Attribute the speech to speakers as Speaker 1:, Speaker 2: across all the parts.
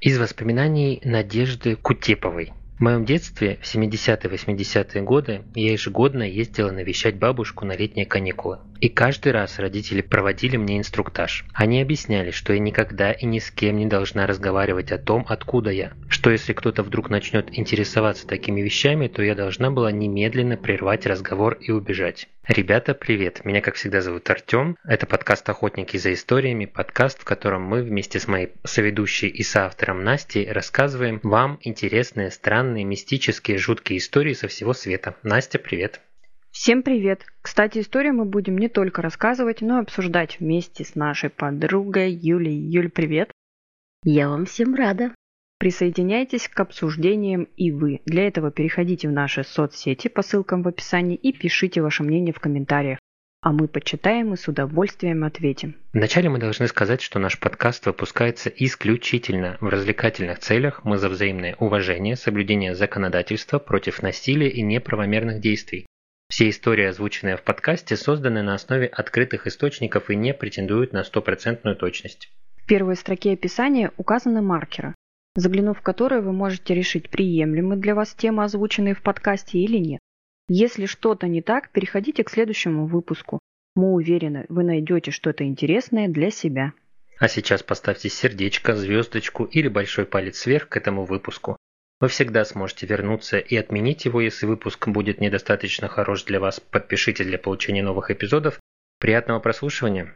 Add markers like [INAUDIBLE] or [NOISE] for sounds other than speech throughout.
Speaker 1: Из воспоминаний Надежды Кутеповой. В моем детстве, в 70-80-е годы, я ежегодно ездила навещать бабушку на летние каникулы. И каждый раз родители проводили мне инструктаж. Они объясняли, что я никогда и ни с кем не должна разговаривать о том, откуда я. Что если кто-то вдруг начнет интересоваться такими вещами, то я должна была немедленно прервать разговор и убежать. Ребята, привет! Меня, как всегда, зовут Артем. Это подкаст «Охотники за историями», подкаст, в котором мы вместе с моей соведущей и соавтором Настей рассказываем вам интересные, странные, мистические, жуткие истории со всего света. Настя, привет!
Speaker 2: Всем привет! Кстати, историю мы будем не только рассказывать, но и обсуждать вместе с нашей подругой Юлей. Юль, привет!
Speaker 3: Я вам всем рада!
Speaker 2: Присоединяйтесь к обсуждениям и вы. Для этого переходите в наши соцсети по ссылкам в описании и пишите ваше мнение в комментариях. А мы почитаем и с удовольствием ответим.
Speaker 1: Вначале мы должны сказать, что наш подкаст выпускается исключительно в развлекательных целях. Мы за взаимное уважение, соблюдение законодательства против насилия и неправомерных действий. Все истории, озвученные в подкасте, созданы на основе открытых источников и не претендуют на стопроцентную точность.
Speaker 2: В первой строке описания указаны маркеры, заглянув в которые вы можете решить, приемлемы для вас темы, озвученные в подкасте или нет. Если что-то не так, переходите к следующему выпуску. Мы уверены, вы найдете что-то интересное для себя.
Speaker 1: А сейчас поставьте сердечко, звездочку или большой палец вверх к этому выпуску. Вы всегда сможете вернуться и отменить его, если выпуск будет недостаточно хорош для вас. Подпишите для получения новых эпизодов. Приятного прослушивания!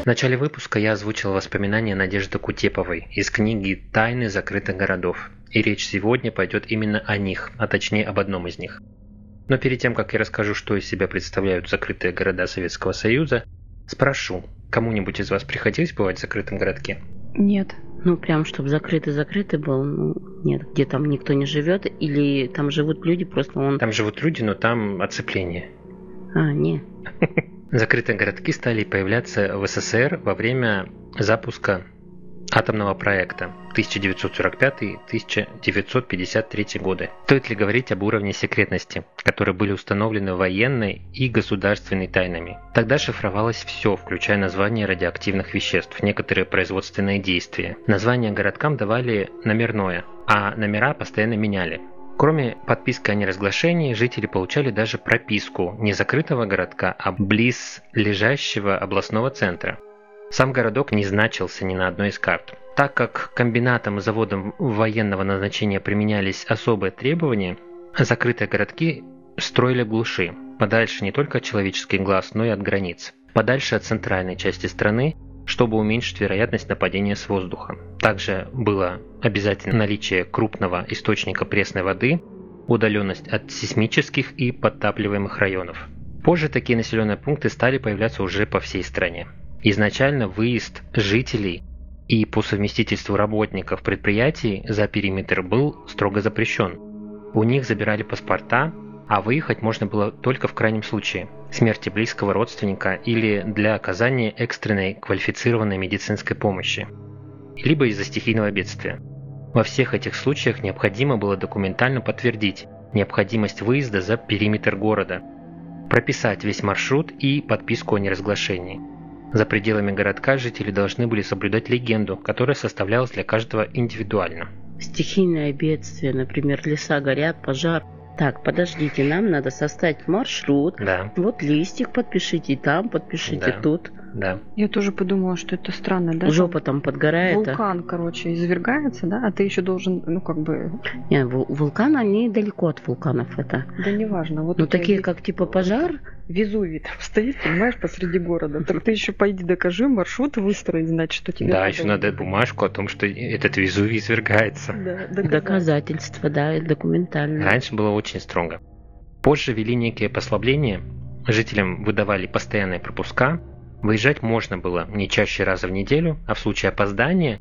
Speaker 1: В начале выпуска я озвучил воспоминания Надежды Кутеповой из книги «Тайны закрытых городов». И речь сегодня пойдет именно о них, а точнее об одном из них. Но перед тем, как я расскажу, что из себя представляют закрытые города Советского Союза, спрошу, Кому-нибудь из вас приходилось бывать в закрытом городке?
Speaker 2: Нет.
Speaker 3: Ну, прям, чтобы закрытый-закрытый был, ну, нет, где там никто не живет, или там живут люди, просто он...
Speaker 1: Там живут люди, но там оцепление.
Speaker 3: А, не. [LAUGHS]
Speaker 1: Закрытые городки стали появляться в СССР во время запуска атомного проекта 1945-1953 годы. Стоит ли говорить об уровне секретности, которые были установлены военной и государственной тайнами? Тогда шифровалось все, включая название радиоактивных веществ, некоторые производственные действия. Названия городкам давали номерное, а номера постоянно меняли. Кроме подписки о неразглашении, жители получали даже прописку не закрытого городка, а близ лежащего областного центра. Сам городок не значился ни на одной из карт. Так как комбинатам и заводам военного назначения применялись особые требования, закрытые городки строили глуши, подальше не только от человеческих глаз, но и от границ, подальше от центральной части страны, чтобы уменьшить вероятность нападения с воздуха. Также было обязательно наличие крупного источника пресной воды, удаленность от сейсмических и подтапливаемых районов. Позже такие населенные пункты стали появляться уже по всей стране. Изначально выезд жителей и по совместительству работников предприятий за периметр был строго запрещен. У них забирали паспорта, а выехать можно было только в крайнем случае – смерти близкого родственника или для оказания экстренной квалифицированной медицинской помощи, либо из-за стихийного бедствия. Во всех этих случаях необходимо было документально подтвердить необходимость выезда за периметр города, прописать весь маршрут и подписку о неразглашении – за пределами городка жители должны были соблюдать легенду, которая составлялась для каждого индивидуально.
Speaker 3: Стихийное бедствие, например, леса горят, пожар. Так, подождите, нам надо составить маршрут.
Speaker 1: Да.
Speaker 3: Вот листик подпишите там, подпишите
Speaker 1: Да.
Speaker 3: тут.
Speaker 1: Да.
Speaker 2: Я тоже подумала, что это странно, да?
Speaker 3: Жопа там подгорает. а-
Speaker 2: Вулкан, короче, извергается, да? А ты еще должен, ну, как бы,
Speaker 3: Не, вул- вулкан, они далеко от вулканов это.
Speaker 2: да неважно. Вот
Speaker 3: Ну, такие,
Speaker 2: есть
Speaker 3: как типа пожар,
Speaker 2: Везувий там стоит, понимаешь, посреди города. Так ты еще пойди докажи маршрут выстроить, значит, что тебе
Speaker 1: Да, еще надо бумажку о том, что этот Везувий извергается.
Speaker 2: Да,
Speaker 3: доказательства, да, документально.
Speaker 1: Раньше было очень строго. Позже ввели некие послабления, жителям выдавали постоянные пропуска, выезжать можно было не чаще раза в неделю, а в случае опоздания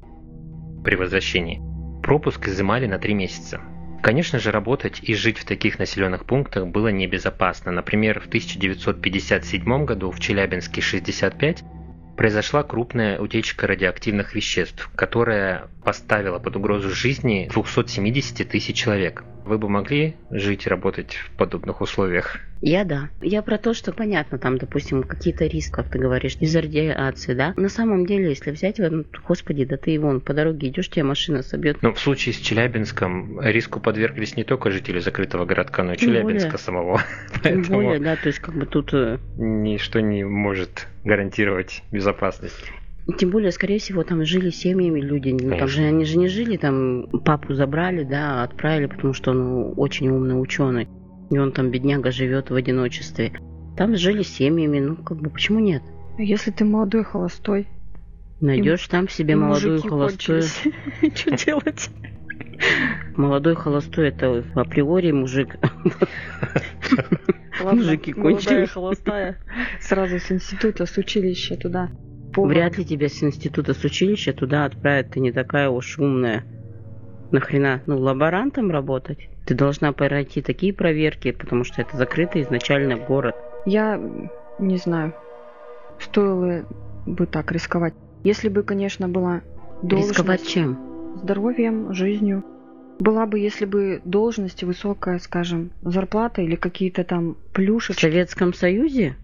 Speaker 1: при возвращении пропуск изымали на три месяца. Конечно же, работать и жить в таких населенных пунктах было небезопасно. Например, в 1957 году в Челябинске 65 произошла крупная утечка радиоактивных веществ, которая поставила под угрозу жизни 270 тысяч человек. Вы бы могли жить и работать в подобных условиях?
Speaker 3: Я да. Я про то, что понятно, там, допустим, какие-то риски, как ты говоришь, из радиации, да. На самом деле, если взять, ну, господи, да ты вон по дороге идешь, тебя машина собьет.
Speaker 1: Ну, в случае с Челябинском риску подверглись не только жители закрытого городка, но и Челябинска более, самого. [LAUGHS]
Speaker 3: Тем более, да, то есть как бы тут... Э,
Speaker 1: Ничто не может гарантировать безопасность.
Speaker 3: Тем более, скорее всего, там жили семьями люди. Ну, там же они же не жили, там папу забрали, да, отправили, потому что он очень умный ученый. И он там, бедняга, живет в одиночестве. Там жили семьями, ну, как бы, почему нет?
Speaker 2: Если ты молодой холостой.
Speaker 3: Найдешь там себе молодую холостую.
Speaker 2: Что [LAUGHS] [LAUGHS] делать?
Speaker 3: Молодой холостой это априори мужик. [LAUGHS]
Speaker 2: Мужики кончились. холостая. Сразу с института, с училища туда.
Speaker 3: Вряд ли тебя с института, с училища туда отправят. Ты не такая уж умная. Нахрена? Ну, лаборантом работать? Ты должна пройти такие проверки, потому что это закрытый изначально город.
Speaker 2: Я не знаю, стоило бы так рисковать. Если бы, конечно, была должность...
Speaker 3: Рисковать чем?
Speaker 2: Здоровьем, жизнью. Была бы, если бы должность высокая, скажем, зарплата или какие-то там плюшечки.
Speaker 3: В Советском Союзе?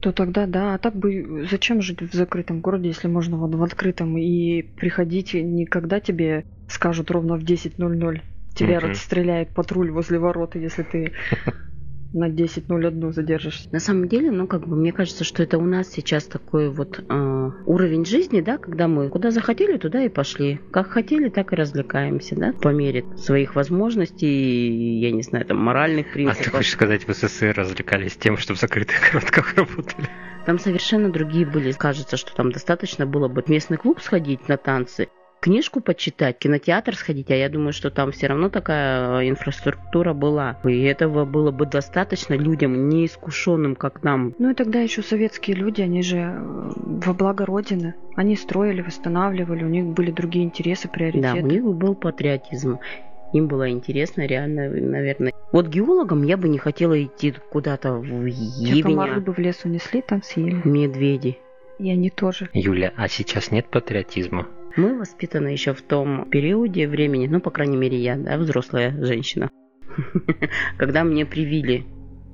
Speaker 2: То тогда да, а так бы зачем жить в закрытом городе, если можно вот в открытом и приходить никогда тебе скажут ровно в 10.00. Тебя mm-hmm. расстреляет патруль возле ворота, если ты [LAUGHS] на 10.01 задержишься.
Speaker 3: На самом деле, ну, как бы, мне кажется, что это у нас сейчас такой вот э, уровень жизни, да, когда мы куда захотели, туда и пошли. Как хотели, так и развлекаемся, да, по мере своих возможностей, я не знаю, там, моральных принципов.
Speaker 1: А ты хочешь сказать, в СССР развлекались тем, что в закрытых городках работали?
Speaker 3: Там совершенно другие были. Кажется, что там достаточно было бы в местный клуб сходить на танцы, книжку почитать, кинотеатр сходить, а я думаю, что там все равно такая э, инфраструктура была. И этого было бы достаточно людям, неискушенным, как нам.
Speaker 2: Ну и тогда еще советские люди, они же э, во благо Родины. Они строили, восстанавливали, у них были другие интересы, приоритеты.
Speaker 3: Да, у них был патриотизм. Им было интересно, реально, наверное. Вот геологам я бы не хотела идти куда-то в Евиня. Те
Speaker 2: комары бы в лес унесли, там съели.
Speaker 3: Медведи.
Speaker 2: И они тоже.
Speaker 1: Юля, а сейчас нет патриотизма?
Speaker 3: Мы воспитаны еще в том периоде времени, ну, по крайней мере, я, да, взрослая женщина, [LAUGHS] когда мне привили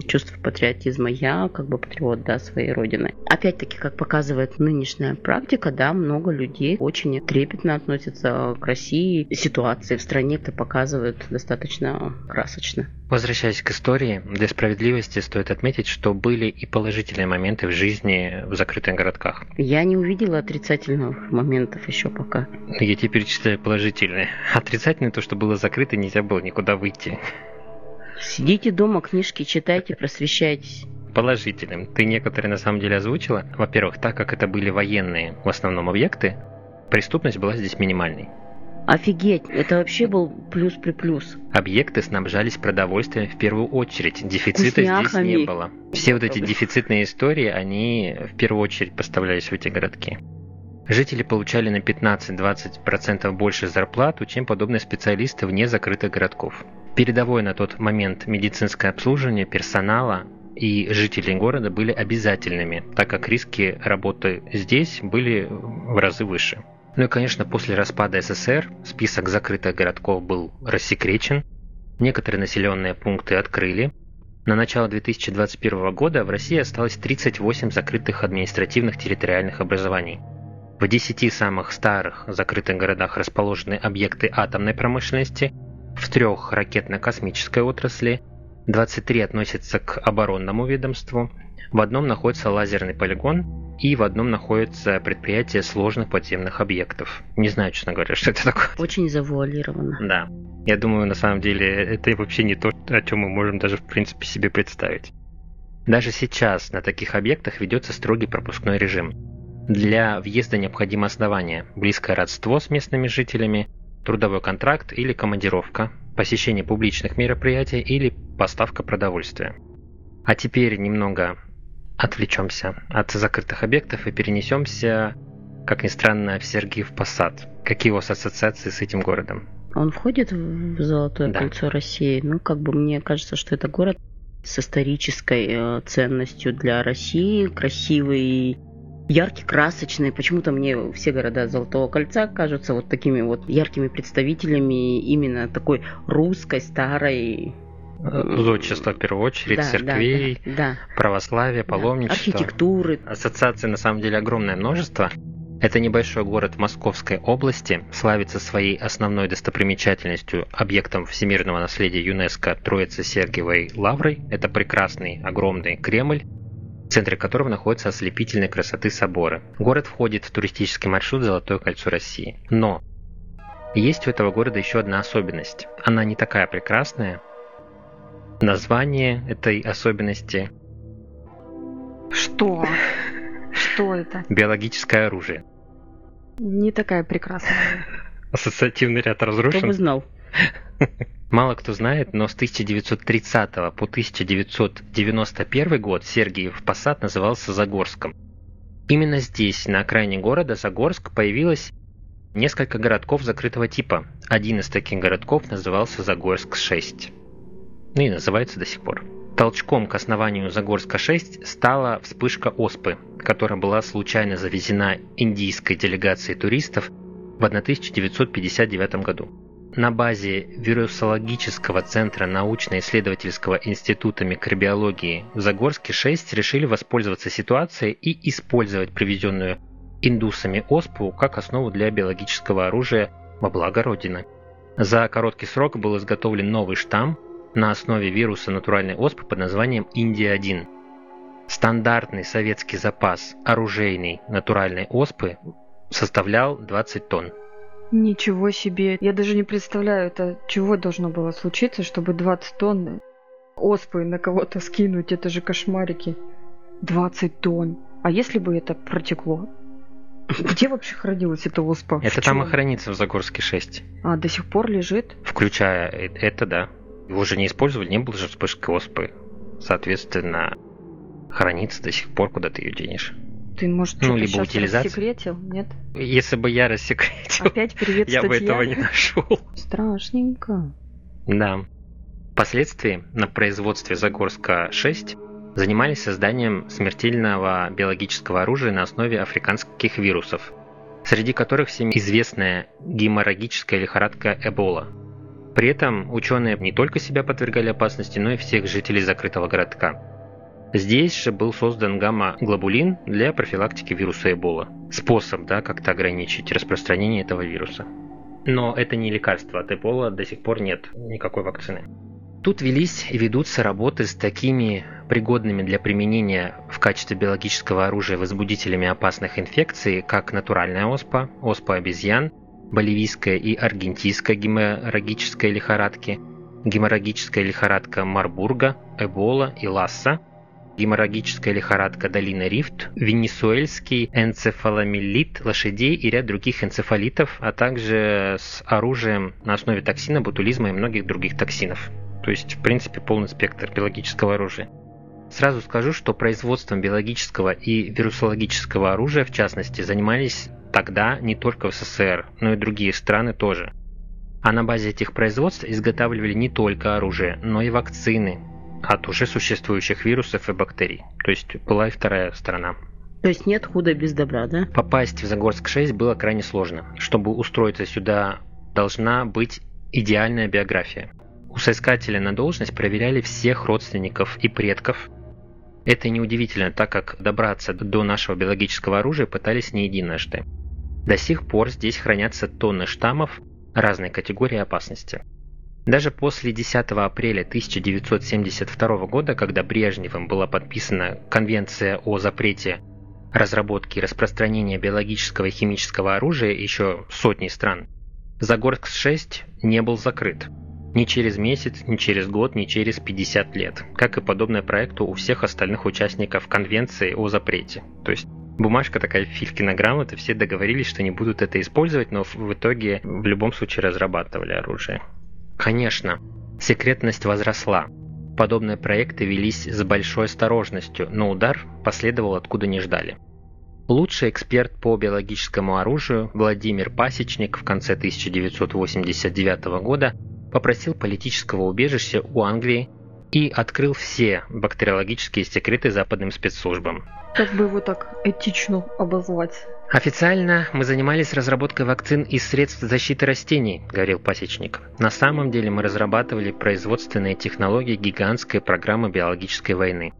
Speaker 3: чувство патриотизма. Я как бы патриот, да, своей родины. Опять-таки, как показывает нынешняя практика, да, много людей очень трепетно относятся к России. Ситуации в стране это показывает достаточно красочно.
Speaker 1: Возвращаясь к истории, для справедливости стоит отметить, что были и положительные моменты в жизни в закрытых городках.
Speaker 3: Я не увидела отрицательных моментов еще пока.
Speaker 1: Я тебе перечисляю положительные. Отрицательные то, что было закрыто, нельзя было никуда выйти.
Speaker 3: Сидите дома, книжки читайте, просвещайтесь.
Speaker 1: Положительным. Ты некоторые на самом деле озвучила. Во-первых, так как это были военные в основном объекты, преступность была здесь минимальной.
Speaker 3: Офигеть, это вообще был плюс при плюс.
Speaker 1: Объекты снабжались продовольствием в первую очередь. Дефицита здесь не было. Все вот эти дефицитные истории, они в первую очередь поставлялись в эти городки. Жители получали на 15-20% больше зарплату, чем подобные специалисты вне закрытых городков. Передовое на тот момент медицинское обслуживание персонала и жителей города были обязательными, так как риски работы здесь были в разы выше. Ну и, конечно, после распада СССР список закрытых городков был рассекречен, некоторые населенные пункты открыли. На начало 2021 года в России осталось 38 закрытых административных территориальных образований. В 10 самых старых закрытых городах расположены объекты атомной промышленности – в трех ракетно-космической отрасли, 23 относятся к оборонному ведомству, в одном находится лазерный полигон и в одном находится предприятие сложных подземных объектов. Не знаю, честно говоря, [LAUGHS] что это такое.
Speaker 3: Очень завуалировано.
Speaker 1: Да. Я думаю, на самом деле, это вообще не то, о чем мы можем даже в принципе себе представить. Даже сейчас на таких объектах ведется строгий пропускной режим. Для въезда необходимо основание, близкое родство с местными жителями – трудовой контракт или командировка, посещение публичных мероприятий или поставка продовольствия. А теперь немного отвлечемся от закрытых объектов и перенесемся, как ни странно, в Сергиев Посад. Какие у вас ассоциации с этим городом?
Speaker 3: Он входит в Золотое да. кольцо России. Ну, как бы мне кажется, что это город с исторической э, ценностью для России, красивый яркий, красочный. Почему-то мне все города Золотого кольца кажутся вот такими вот яркими представителями именно такой русской, старой
Speaker 1: Зодчество в первую очередь, да, церквей, да, да, да. православие, паломничество.
Speaker 3: Архитектуры.
Speaker 1: Ассоциаций на самом деле огромное множество. Это небольшой город Московской области, славится своей основной достопримечательностью, объектом всемирного наследия ЮНЕСКО Троицы-Сергиевой Лаврой. Это прекрасный, огромный Кремль, в центре которого находятся ослепительной красоты соборы. Город входит в туристический маршрут «Золотое кольцо России». Но есть у этого города еще одна особенность. Она не такая прекрасная. Название этой особенности...
Speaker 2: Что? Что это?
Speaker 1: Биологическое оружие.
Speaker 2: Не такая прекрасная.
Speaker 1: Ассоциативный ряд разрушен.
Speaker 3: Кто бы знал. [LAUGHS]
Speaker 1: Мало кто знает, но с 1930 по 1991 год Сергиев Посад назывался Загорском. Именно здесь, на окраине города Загорск, появилось несколько городков закрытого типа. Один из таких городков назывался Загорск-6. Ну и называется до сих пор. Толчком к основанию Загорска-6 стала вспышка оспы, которая была случайно завезена индийской делегацией туристов в 1959 году. На базе Вирусологического центра научно-исследовательского института микробиологии в Загорске-6 решили воспользоваться ситуацией и использовать привезенную индусами оспу как основу для биологического оружия во благо Родины. За короткий срок был изготовлен новый штамм, на основе вируса натуральной оспы под названием Индия-1. Стандартный советский запас оружейной натуральной оспы составлял 20 тонн.
Speaker 2: Ничего себе! Я даже не представляю, это чего должно было случиться, чтобы 20 тонн оспы на кого-то скинуть. Это же кошмарики. 20 тонн. А если бы это протекло? Где вообще хранилась эта оспа?
Speaker 1: Это там и хранится в Загорске 6.
Speaker 2: А, до сих пор лежит?
Speaker 1: Включая это, да. Его же не использовали, не было же вспышки оспы. Соответственно, хранится до сих пор, куда ты ее денешь.
Speaker 2: Ты, может, ну, либо утилизация. рассекретил, нет?
Speaker 1: Если бы я рассекретил,
Speaker 2: Опять привет
Speaker 1: я бы этого не нашел.
Speaker 2: Страшненько.
Speaker 1: Да. Впоследствии на производстве Загорска-6 занимались созданием смертельного биологического оружия на основе африканских вирусов, среди которых всем известная геморрагическая лихорадка Эбола – при этом ученые не только себя подвергали опасности, но и всех жителей закрытого городка. Здесь же был создан гамма-глобулин для профилактики вируса Эбола. Способ, да, как-то ограничить распространение этого вируса. Но это не лекарство, от Эбола до сих пор нет никакой вакцины. Тут велись и ведутся работы с такими пригодными для применения в качестве биологического оружия возбудителями опасных инфекций, как натуральная оспа, оспа обезьян, боливийская и аргентинская геморрагическая лихорадки, геморрагическая лихорадка Марбурга, Эбола и Ласса, геморрагическая лихорадка долины Рифт, венесуэльский энцефаломелит лошадей и ряд других энцефалитов, а также с оружием на основе токсина, ботулизма и многих других токсинов. То есть, в принципе, полный спектр биологического оружия. Сразу скажу, что производством биологического и вирусологического оружия, в частности, занимались Тогда не только в СССР, но и другие страны тоже. А на базе этих производств изготавливали не только оружие, но и вакцины от уже существующих вирусов и бактерий. То есть была и вторая сторона.
Speaker 3: То есть нет худа без добра, да?
Speaker 1: Попасть в Загорск-6 было крайне сложно. Чтобы устроиться сюда, должна быть идеальная биография. У соискателя на должность проверяли всех родственников и предков. Это неудивительно, так как добраться до нашего биологического оружия пытались не единожды. До сих пор здесь хранятся тонны штаммов разной категории опасности. Даже после 10 апреля 1972 года, когда Брежневым была подписана Конвенция о запрете разработки и распространения биологического и химического оружия еще сотни стран, Загорск-6 не был закрыт. Ни через месяц, ни через год, ни через 50 лет, как и подобное проекту у всех остальных участников Конвенции о запрете. То есть бумажка такая Филькина грамота, все договорились, что не будут это использовать, но в итоге в любом случае разрабатывали оружие. Конечно, секретность возросла. Подобные проекты велись с большой осторожностью, но удар последовал откуда не ждали. Лучший эксперт по биологическому оружию Владимир Пасечник в конце 1989 года попросил политического убежища у Англии и открыл все бактериологические секреты западным спецслужбам.
Speaker 2: Как бы его так этично обозвать?
Speaker 1: Официально мы занимались разработкой вакцин и средств защиты растений, говорил пасечник. На самом деле мы разрабатывали производственные технологии гигантской программы биологической войны.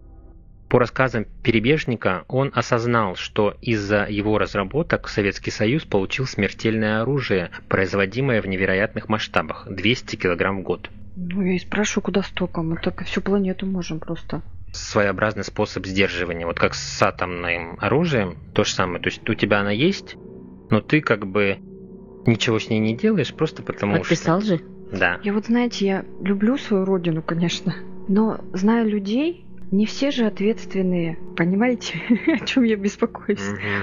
Speaker 1: По рассказам перебежника, он осознал, что из-за его разработок Советский Союз получил смертельное оружие, производимое в невероятных масштабах – 200 кг в год.
Speaker 2: Ну, я и спрашиваю, куда столько? Мы так всю планету можем просто
Speaker 1: своеобразный способ сдерживания. Вот как с атомным оружием, то же самое. То есть у тебя она есть, но ты как бы ничего с ней не делаешь, просто потому
Speaker 3: Подписал
Speaker 1: что...
Speaker 3: же?
Speaker 1: Да.
Speaker 2: Я вот, знаете, я люблю свою родину, конечно, но зная людей, не все же ответственные. Понимаете, [LAUGHS] о чем я беспокоюсь?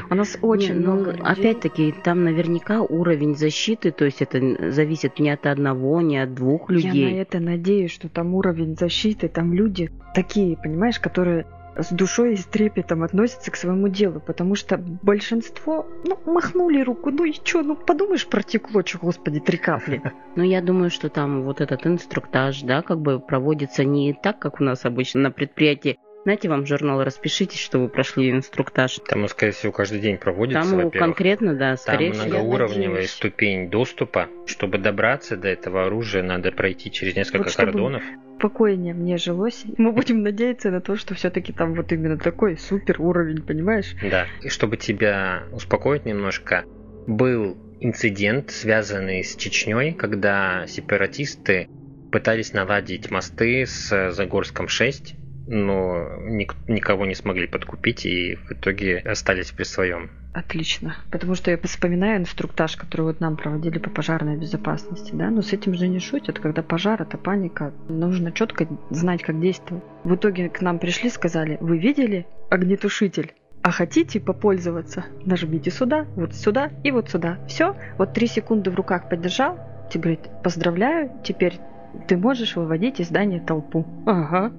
Speaker 2: У нас очень
Speaker 3: Не, ну,
Speaker 2: много людей.
Speaker 3: Опять-таки, там наверняка уровень защиты, то есть это зависит не от одного, не от двух
Speaker 2: Я
Speaker 3: людей.
Speaker 2: на это надеюсь, что там уровень защиты, там люди такие, понимаешь, которые с душой и с трепетом относятся к своему делу, потому что большинство, ну, махнули руку, ну и чё, ну подумаешь, протекло, чё, господи, три капли. [LAUGHS]
Speaker 3: Но я думаю, что там вот этот инструктаж, да, как бы проводится не так, как у нас обычно на предприятии. Знаете, вам журнал распишитесь, что вы прошли инструктаж.
Speaker 1: Там, скорее всего, каждый день проводится,
Speaker 3: Там конкретно, да,
Speaker 1: Там
Speaker 3: скорее всего.
Speaker 1: многоуровневая
Speaker 2: надеюсь.
Speaker 1: ступень доступа. Чтобы добраться до этого оружия, надо пройти через несколько
Speaker 2: Вот
Speaker 1: кордонов.
Speaker 2: Спокойнее мне жилось. Мы будем надеяться на то, что все-таки там вот именно такой супер уровень, понимаешь?
Speaker 1: Да. И чтобы тебя успокоить немножко, был инцидент, связанный с Чечней, когда сепаратисты пытались наладить мосты с Загорском 6, но ник- никого не смогли подкупить и в итоге остались при своем.
Speaker 2: Отлично. Потому что я вспоминаю инструктаж, который вот нам проводили по пожарной безопасности, да, но с этим же не шутят. Когда пожар, это паника. Нужно четко знать, как действовать. В итоге к нам пришли, сказали, вы видели огнетушитель? А хотите попользоваться? Нажмите сюда, вот сюда и вот сюда. Все, вот три секунды в руках подержал, тебе говорит, поздравляю, теперь ты можешь выводить из здания толпу. Ага.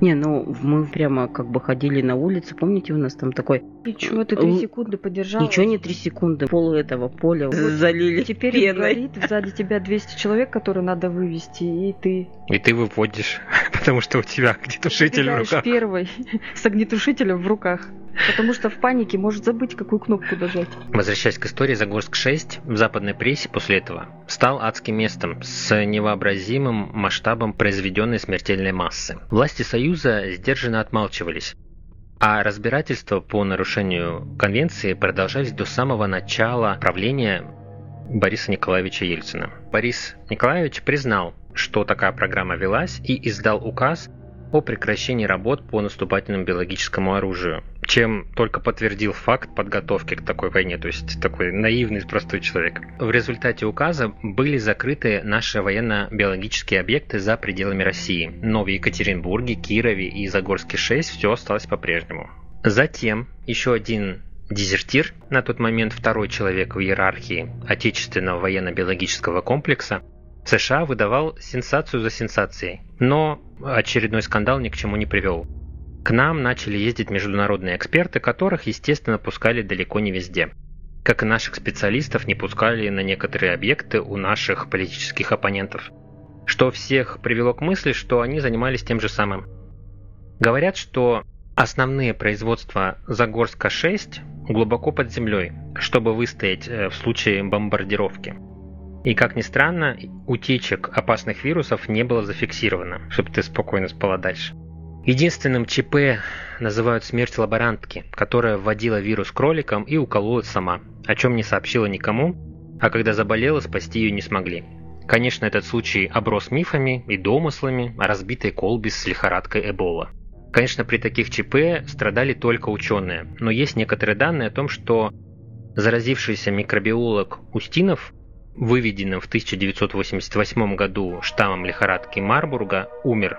Speaker 3: Не, ну мы прямо как бы ходили на улице, помните, у нас там такой...
Speaker 2: И чего ты три
Speaker 3: Л-
Speaker 2: секунды подержал?
Speaker 3: Ничего не три секунды, пол этого поля [LAUGHS] залили
Speaker 2: Теперь
Speaker 3: пеной.
Speaker 2: горит сзади тебя 200 человек, которые надо вывести, и ты
Speaker 1: И ты выводишь, [LAUGHS] потому что у тебя огнетушитель в руках.
Speaker 2: первой [LAUGHS] с огнетушителем в руках. Потому что в панике может забыть, какую кнопку нажать.
Speaker 1: Возвращаясь к истории, Загорск-6 в западной прессе после этого стал адским местом с невообразимым масштабом произведенной смертельной массы. Власти Союза сдержанно отмалчивались, а разбирательства по нарушению конвенции продолжались до самого начала правления Бориса Николаевича Ельцина. Борис Николаевич признал, что такая программа велась и издал указ о прекращении работ по наступательному биологическому оружию, чем только подтвердил факт подготовки к такой войне, то есть такой наивный простой человек. В результате указа были закрыты наши военно-биологические объекты за пределами России, но в Екатеринбурге, Кирове и Загорске-6 все осталось по-прежнему. Затем еще один дезертир, на тот момент второй человек в иерархии отечественного военно-биологического комплекса, США выдавал сенсацию за сенсацией, но очередной скандал ни к чему не привел. К нам начали ездить международные эксперты, которых, естественно, пускали далеко не везде. Как и наших специалистов не пускали на некоторые объекты у наших политических оппонентов. Что всех привело к мысли, что они занимались тем же самым. Говорят, что основные производства Загорска-6 глубоко под землей, чтобы выстоять э, в случае бомбардировки. И как ни странно, утечек опасных вирусов не было зафиксировано, чтобы ты спокойно спала дальше. Единственным ЧП называют смерть лаборантки, которая вводила вирус кроликам и укололась сама, о чем не сообщила никому, а когда заболела, спасти ее не смогли. Конечно, этот случай оброс мифами и домыслами о разбитой колбе с лихорадкой Эбола. Конечно, при таких ЧП страдали только ученые, но есть некоторые данные о том, что заразившийся микробиолог Устинов выведенным в 1988 году штаммом лихорадки Марбурга, умер,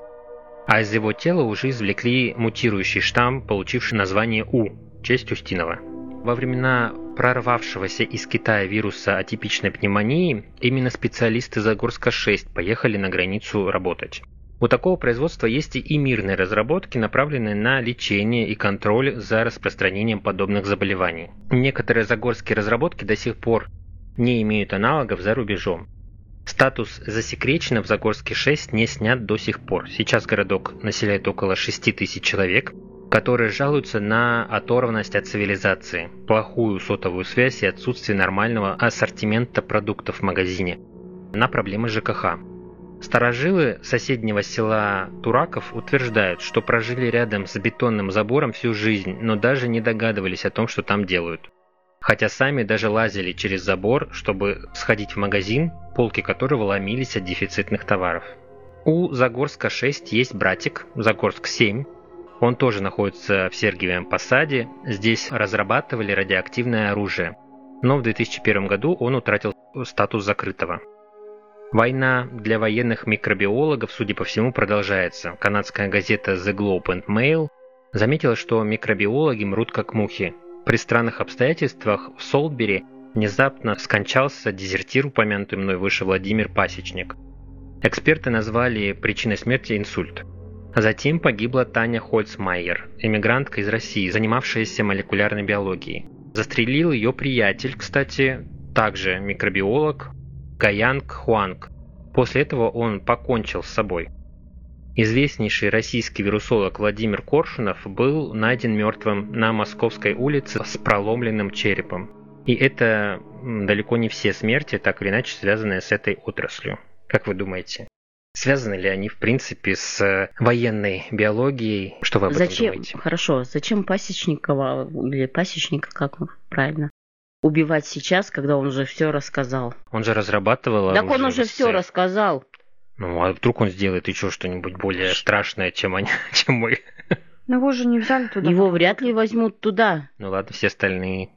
Speaker 1: а из его тела уже извлекли мутирующий штамм, получивший название У, в честь Устинова. Во времена прорвавшегося из Китая вируса атипичной пневмонии именно специалисты Загорска-6 поехали на границу работать. У такого производства есть и мирные разработки, направленные на лечение и контроль за распространением подобных заболеваний. Некоторые загорские разработки до сих пор не имеют аналогов за рубежом. Статус засекречено в Загорске-6 не снят до сих пор. Сейчас городок населяет около 6 тысяч человек, которые жалуются на оторванность от цивилизации, плохую сотовую связь и отсутствие нормального ассортимента продуктов в магазине, на проблемы ЖКХ. Старожилы соседнего села Тураков утверждают, что прожили рядом с бетонным забором всю жизнь, но даже не догадывались о том, что там делают. Хотя сами даже лазили через забор, чтобы сходить в магазин, полки которого ломились от дефицитных товаров. У Загорска 6 есть братик, Загорск 7. Он тоже находится в Сергиевом Посаде. Здесь разрабатывали радиоактивное оружие. Но в 2001 году он утратил статус закрытого. Война для военных микробиологов, судя по всему, продолжается. Канадская газета The Globe and Mail заметила, что микробиологи мрут как мухи. При странных обстоятельствах в Солбери внезапно скончался дезертир, упомянутый мной выше Владимир Пасечник. Эксперты назвали причиной смерти инсульт. Затем погибла Таня Хольцмайер, эмигрантка из России, занимавшаяся молекулярной биологией. Застрелил ее приятель, кстати, также микробиолог, Гаянг Хуанг. После этого он покончил с собой. Известнейший российский вирусолог Владимир Коршунов был найден мертвым на Московской улице с проломленным черепом. И это далеко не все смерти, так или иначе связанные с этой отраслью. Как вы думаете? Связаны ли они, в принципе, с военной биологией? Что вы об
Speaker 3: зачем?
Speaker 1: этом думаете?
Speaker 3: Хорошо, зачем Пасечникова или Пасечника, как правильно, убивать сейчас, когда он уже все рассказал.
Speaker 1: Он же разрабатывал
Speaker 3: Так он уже все рассказал.
Speaker 1: Ну, а вдруг он сделает еще что-нибудь более страшное, чем, они, [LAUGHS] чем мы?
Speaker 2: Но его же не взяли туда.
Speaker 3: Его вряд ли возьмут туда.
Speaker 1: Ну ладно, все остальные.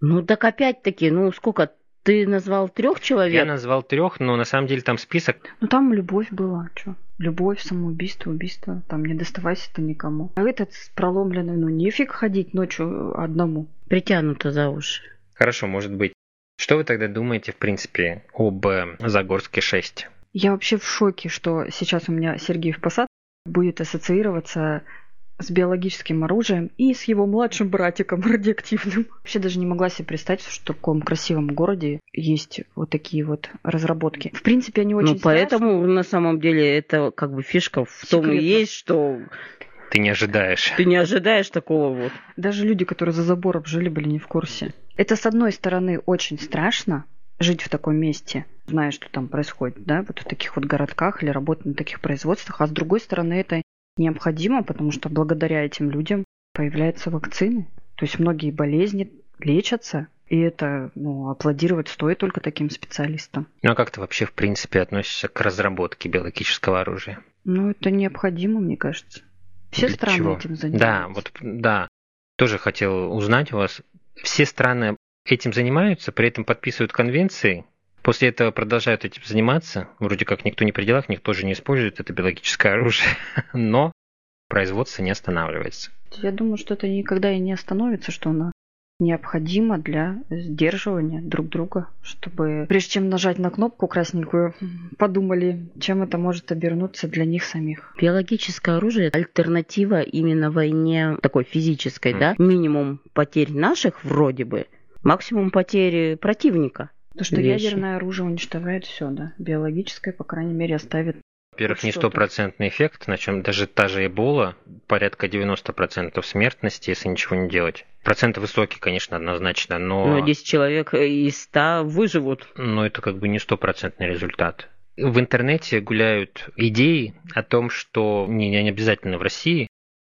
Speaker 3: Ну так опять-таки, ну сколько? Ты назвал трех человек?
Speaker 1: Я назвал трех, но на самом деле там список.
Speaker 2: Ну там любовь была, что? Любовь, самоубийство, убийство. Там не доставайся ты никому. А этот проломленный, ну нефиг ходить ночью одному.
Speaker 3: Притянуто за уши.
Speaker 1: Хорошо, может быть. Что вы тогда думаете, в принципе, об э, Загорске 6?
Speaker 2: Я вообще в шоке, что сейчас у меня Сергеев Посад будет ассоциироваться с биологическим оружием и с его младшим братиком [LAUGHS] радиоактивным. Вообще даже не могла себе представить, что в таком красивом городе есть вот такие вот разработки. В принципе, они очень
Speaker 3: Ну, поэтому страшные. на самом деле это как бы фишка в Секретно. том и есть, что
Speaker 1: ты не ожидаешь.
Speaker 3: Ты не ожидаешь такого вот.
Speaker 2: Даже люди, которые за забором жили, были не в курсе. Это, с одной стороны, очень страшно, жить в таком месте, зная, что там происходит, да, вот в таких вот городках или работать на таких производствах, а с другой стороны это необходимо, потому что благодаря этим людям появляются вакцины. То есть многие болезни лечатся, и это ну, аплодировать стоит только таким специалистам.
Speaker 1: Ну а как ты вообще в принципе относишься к разработке биологического оружия?
Speaker 2: Ну это необходимо, мне кажется. Все Для страны чего? этим занимаются.
Speaker 1: Да, вот да. Тоже хотел узнать у вас. Все страны этим занимаются, при этом подписывают конвенции, после этого продолжают этим заниматься. Вроде как никто не при делах, никто же не использует это биологическое оружие, [LAUGHS] но производство не останавливается.
Speaker 2: Я думаю, что это никогда и не остановится, что оно необходимо для сдерживания друг друга, чтобы прежде чем нажать на кнопку красненькую, [LAUGHS] подумали, чем это может обернуться для них самих.
Speaker 3: Биологическое оружие – альтернатива именно войне такой физической, mm. да? Минимум потерь наших вроде бы, максимум потери противника.
Speaker 2: То, что вещи. ядерное оружие уничтожает все, да. Биологическое, по крайней мере, оставит
Speaker 1: во-первых, не стопроцентный эффект, на чем даже та же Эбола, порядка 90% смертности, если ничего не делать. Процент высокий, конечно, однозначно, но...
Speaker 3: Ну, 10 человек из 100 выживут.
Speaker 1: Но это как бы не стопроцентный результат. В интернете гуляют идеи о том, что не, не обязательно в России,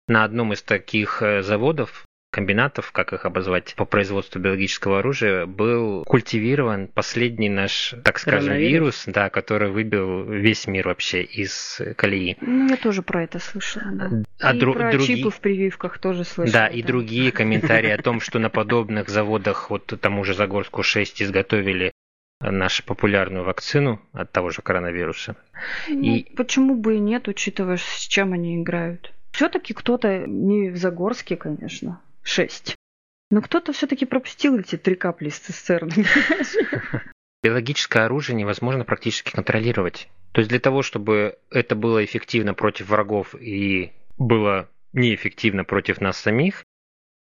Speaker 1: на одном из таких э, заводов комбинатов, как их обозвать, по производству биологического оружия, был культивирован последний наш, так скажем, вирус, да, который выбил весь мир вообще из колеи.
Speaker 2: Ну, я тоже про это слышала, да. А и дру- про другие... чипы в прививках тоже слышала.
Speaker 1: Да, и другие комментарии о том, что на подобных заводах, вот тому же Загорску 6 изготовили нашу популярную вакцину от того же коронавируса.
Speaker 2: Ну, и... Почему бы и нет, учитывая, с чем они играют? Все-таки кто-то не в Загорске, конечно, шесть. Но кто-то все-таки пропустил эти три капли с цистерны. [LAUGHS]
Speaker 1: Биологическое оружие невозможно практически контролировать. То есть для того, чтобы это было эффективно против врагов и было неэффективно против нас самих,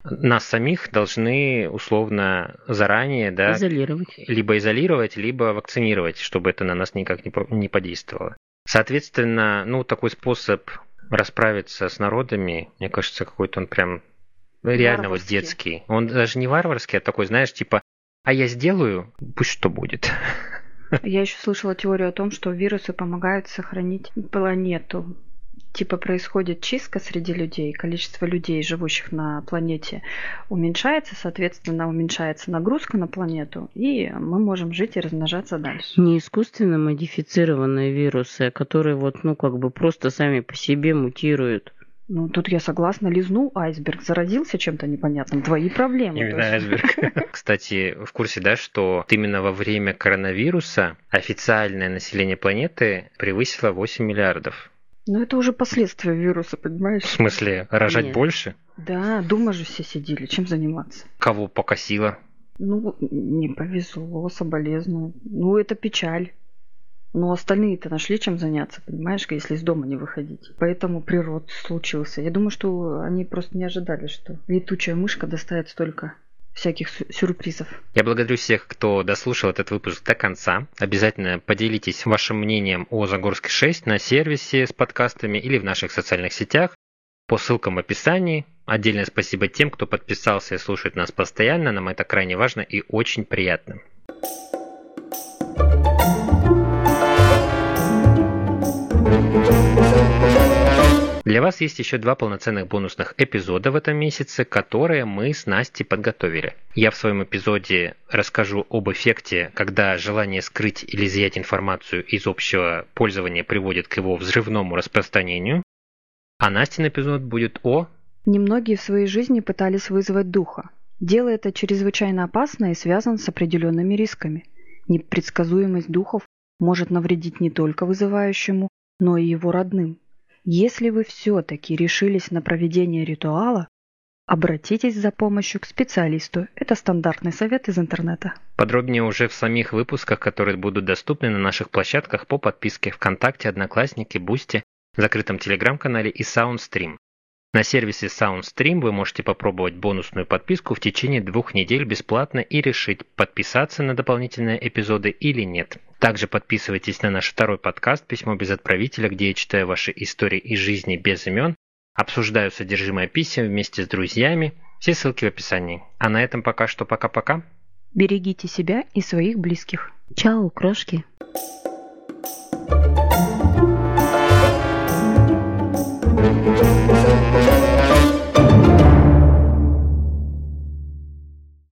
Speaker 1: нас самих должны условно заранее да,
Speaker 3: Изолировать.
Speaker 1: либо изолировать, либо вакцинировать, чтобы это на нас никак не, по- не подействовало. Соответственно, ну, такой способ расправиться с народами, мне кажется, какой-то он прям реально вот
Speaker 2: Варварский.
Speaker 1: детский. Он даже не варварский, а такой, знаешь, типа, а я сделаю, пусть что будет.
Speaker 2: Я [LAUGHS] еще слышала теорию о том, что вирусы помогают сохранить планету. Типа происходит чистка среди людей, количество людей, живущих на планете, уменьшается, соответственно, уменьшается нагрузка на планету, и мы можем жить и размножаться дальше.
Speaker 3: Не искусственно модифицированные вирусы, а которые вот, ну, как бы просто сами по себе мутируют.
Speaker 2: Ну, тут я согласна, лизнул айсберг, заразился чем-то непонятным, твои проблемы.
Speaker 1: Именно
Speaker 2: есть-
Speaker 1: айсберг. [LAUGHS] Кстати, в курсе, да, что именно во время коронавируса официальное население планеты превысило 8 миллиардов.
Speaker 2: Ну, это уже последствия вируса,
Speaker 1: В
Speaker 2: понимаешь?
Speaker 1: смысле, рожать
Speaker 3: Нет.
Speaker 1: больше?
Speaker 2: Да, дома же все сидели, чем заниматься?
Speaker 1: Кого покосило?
Speaker 2: Ну, не повезло, соболезную. Ну, это печаль. Но остальные-то нашли чем заняться, понимаешь, если из дома не выходить. Поэтому природ случился. Я думаю, что они просто не ожидали, что летучая мышка доставит столько всяких сю- сюрпризов.
Speaker 1: Я благодарю всех, кто дослушал этот выпуск до конца. Обязательно поделитесь вашим мнением о Загорской 6 на сервисе с подкастами или в наших социальных сетях по ссылкам в описании. Отдельное спасибо тем, кто подписался и слушает нас постоянно. Нам это крайне важно и очень приятно. Для вас есть еще два полноценных бонусных эпизода в этом месяце, которые мы с Настей подготовили. Я в своем эпизоде расскажу об эффекте, когда желание скрыть или изъять информацию из общего пользования приводит к его взрывному распространению. А Настин эпизод будет о...
Speaker 2: Немногие в своей жизни пытались вызвать духа. Дело это чрезвычайно опасно и связано с определенными рисками. Непредсказуемость духов может навредить не только вызывающему, но и его родным. Если вы все-таки решились на проведение ритуала, обратитесь за помощью к специалисту. Это стандартный совет из интернета.
Speaker 1: Подробнее уже в самих выпусках, которые будут доступны на наших площадках по подписке ВКонтакте, Одноклассники, Бусти, закрытом Телеграм-канале и Soundstream. На сервисе Soundstream вы можете попробовать бонусную подписку в течение двух недель бесплатно и решить, подписаться на дополнительные эпизоды или нет. Также подписывайтесь на наш второй подкаст «Письмо без отправителя», где я читаю ваши истории из жизни без имен, обсуждаю содержимое писем вместе с друзьями. Все ссылки в описании. А на этом пока что пока-пока.
Speaker 2: Берегите себя и своих близких.
Speaker 3: Чао, крошки.
Speaker 2: thank you Thank you.